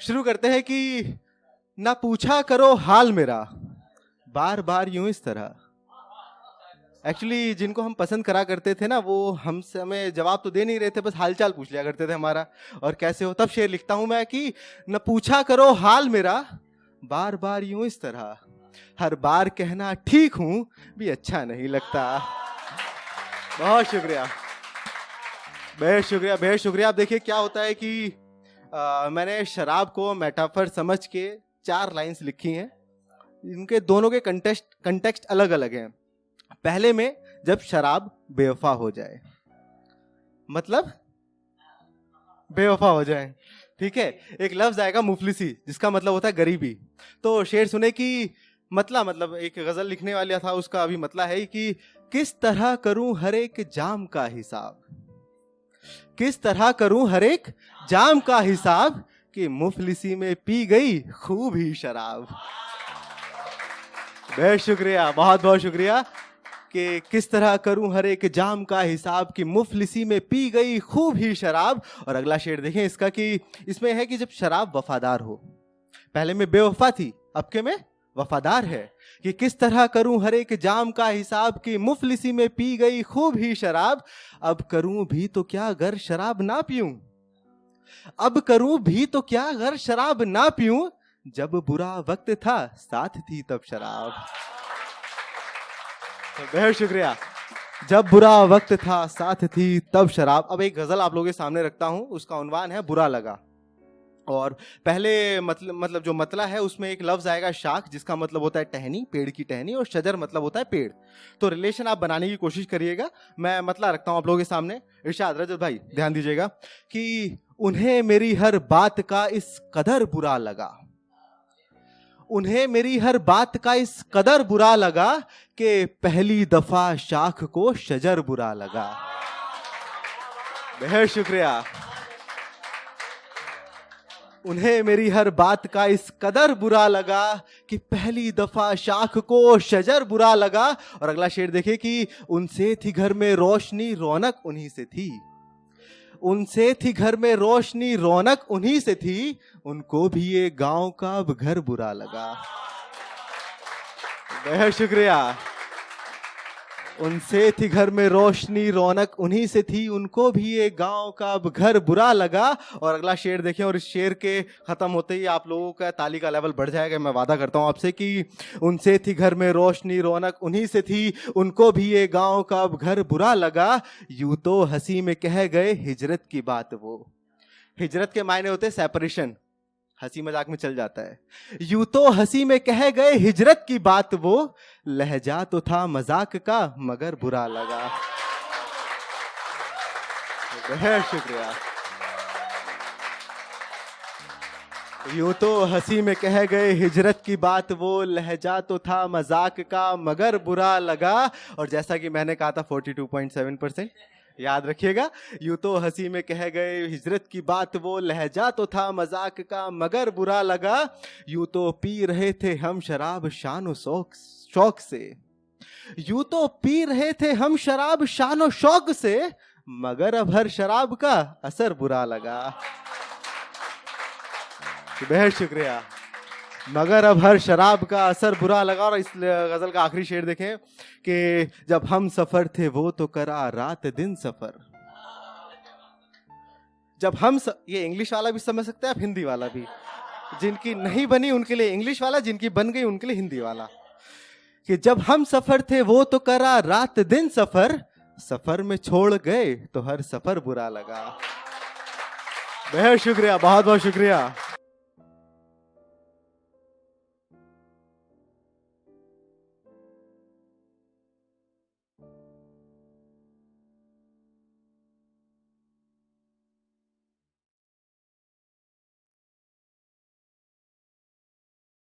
शुरू करते हैं कि ना पूछा करो हाल मेरा। बार बार यूँ इस तरह। एक्चुअली जिनको हम पसंद करा करते थे ना, वो हमसे, हमें जवाब तो दे नहीं रहे थे, बस हालचाल पूछ लिया करते थे हमारा। और कैसे हो? तब शेर लिखता हूँ मैं कि न पूछा करो हाल मेरा। बार बार यूँ इस तरह। हर बार कहना ठीक हूँ, भी अच्छा नहीं लगता। बहुत शुक्रिया। बेहद शुक्रिया बेहद शुक्रिया आप देखिए क्या होता है कि आ, मैंने शराब को मेटाफर समझ के चार लाइंस लिखी हैं। इनके दोनों के कंटेक्स्ट कंटेक्स्ट अलग अलग हैं। पहले में जब शराब बेवफा हो जाए। मतलब? बेवफा हो जाए। ठीक है? एक लफ्ज आएगा मुफलिसी जिसका मतलब होता है गरीबी। तो शेर सुने कि मतला मतलब एक गज़ल लिखने वाला था उसका अभी मतला है कि किस तरह करूँ हर एक जाम का हिसाब? किस तरह करूँ हर एक? जाम का हिसाब कि मुफलिसी में पी गई खूब ही शराब। बहुत शुक्रिया, बहुत बहुत शुक्रिया कि किस तरह करूँ हर एक जाम का हिसाब कि मुफलिसी में पी गई खूब ही शराब। और अगला शेर देखें इसका कि इसमें है कि जब शराब वफादार हो, पहले में बेवफा थी, अब के में वफादार है कि किस तरह करूँ हर एक जाम का हिसाब कि मुफलिसी में पी गई खूब ही शराब। अब करूँ भी तो क्या अगर शराब ना पीऊं? अब करूँ भी तो क्या अगर शराब ना पीऊं? जब बुरा वक्त था, साथ थी तब शराब। तो बहुत शुक्रिया। जब बुरा वक्त था, साथ थी तब शराब। अब एक गज़ल आप लोगों के सामने रखता हूँ, उसका उनवान है, बुरा लगा। और पहले मतलब मतलब जो मतला है, उसमें एक लफ्ज आएगा शाख जिसका मतलब होता है टहनी, पेड़ की टहनी, और शजर मतलब होता है पेड़। तो रिलेशन आप बनाने की कोशिश करिएगा। मैं मतला रखता हूँ आप लोगों के सामने। इर्शाद रजत भाई, ध्यान दीजिएगा कि उन्हें मेरी हर बात का इस कदर बुरा लगा। उन्हें मेरी हर बात का इस कदर बुरा लगा कि पहली दफ़ा शाख को शजर बुरा लगा। बेहद शुक्रिया। उन्हें मेरी हर बात का इस कदर बुरा लगा कि पहली दफ़ा शाख को शजर बुरा लगा। और अगला शेर देखे कि उनसे थी घर में रोशनी, रौनक उन्हीं से थी। उनसे थी घर में रोशनी, रौनक उन्हीं से थी। उनको भी ये गाँव का अब घर बुरा लगा। बहुत शुक्रिया। उनसे थी घर में रोशनी, रौनक, उन्हीं से थी, उनको भी ये गाँव का अब घर बुरा लगा। और अगला शेर देखें, और इस शेर के खत्म होते ही आप लोगों का ताली का लेवल बढ़ जाएगा। मैं वादा करता हूँ आपसे कि उनसे थी घर में रोशनी, रौनक, उन्हीं से थी, उनको भी ये गाँव का अब घर बुरा लगा। यूँ तो हँसी में कह गए, हिजरत की बात वो। हिजरत के मायने होते सेपरेशन हँसी मज़ाक में चल जाता है। यू तो हँसी में कह गए हिजरत की बात वो, लहजा तो था मज़ाक का, मगर बुरा लगा। बहुत शुक्रिया। यूँ तो हँसी में कह गए हिजरत की बात वो, लहजा तो था मज़ाक का, मगर बुरा लगा। और जैसा कि मैंने कहा था 42.7 परसेंट याद रखिएगा, यूँ तो हँसी में कह गए, हिजरत की बात वो लहजा तो था मज़ाक का, मगर बुरा लगा, यूँ तो पी रहे थे हम शराब शानो शौक शौक से। यूँ तो पी रहे थे हम शराब शानो शौक से, मगर अब हर शराब का असर बुरा लगा। बेहद शुक्रिया। मगर अब हर शराब का असर बुरा लगा और इस गज़ल का आखिरी शेर देखें कि जब हम सफ़र थे वो तो करा रात दिन सफ़र। जब हम स... ये इंग्लिश वाला भी समझ सकते हैं, आप हिंदी वाला भी। जिनकी नहीं बनी उनके लिए इंग्लिश वाला, जिनकी बन गई उनके लिए हिंदी वाला। कि जब हम सफ़र थे वो तो करा रात दिन सफ़र सफ़र में छोड़ गए तो हर सफ़र बुरा लगा। बेहद शुक्रिया बहुत बहुत शुक्रिया।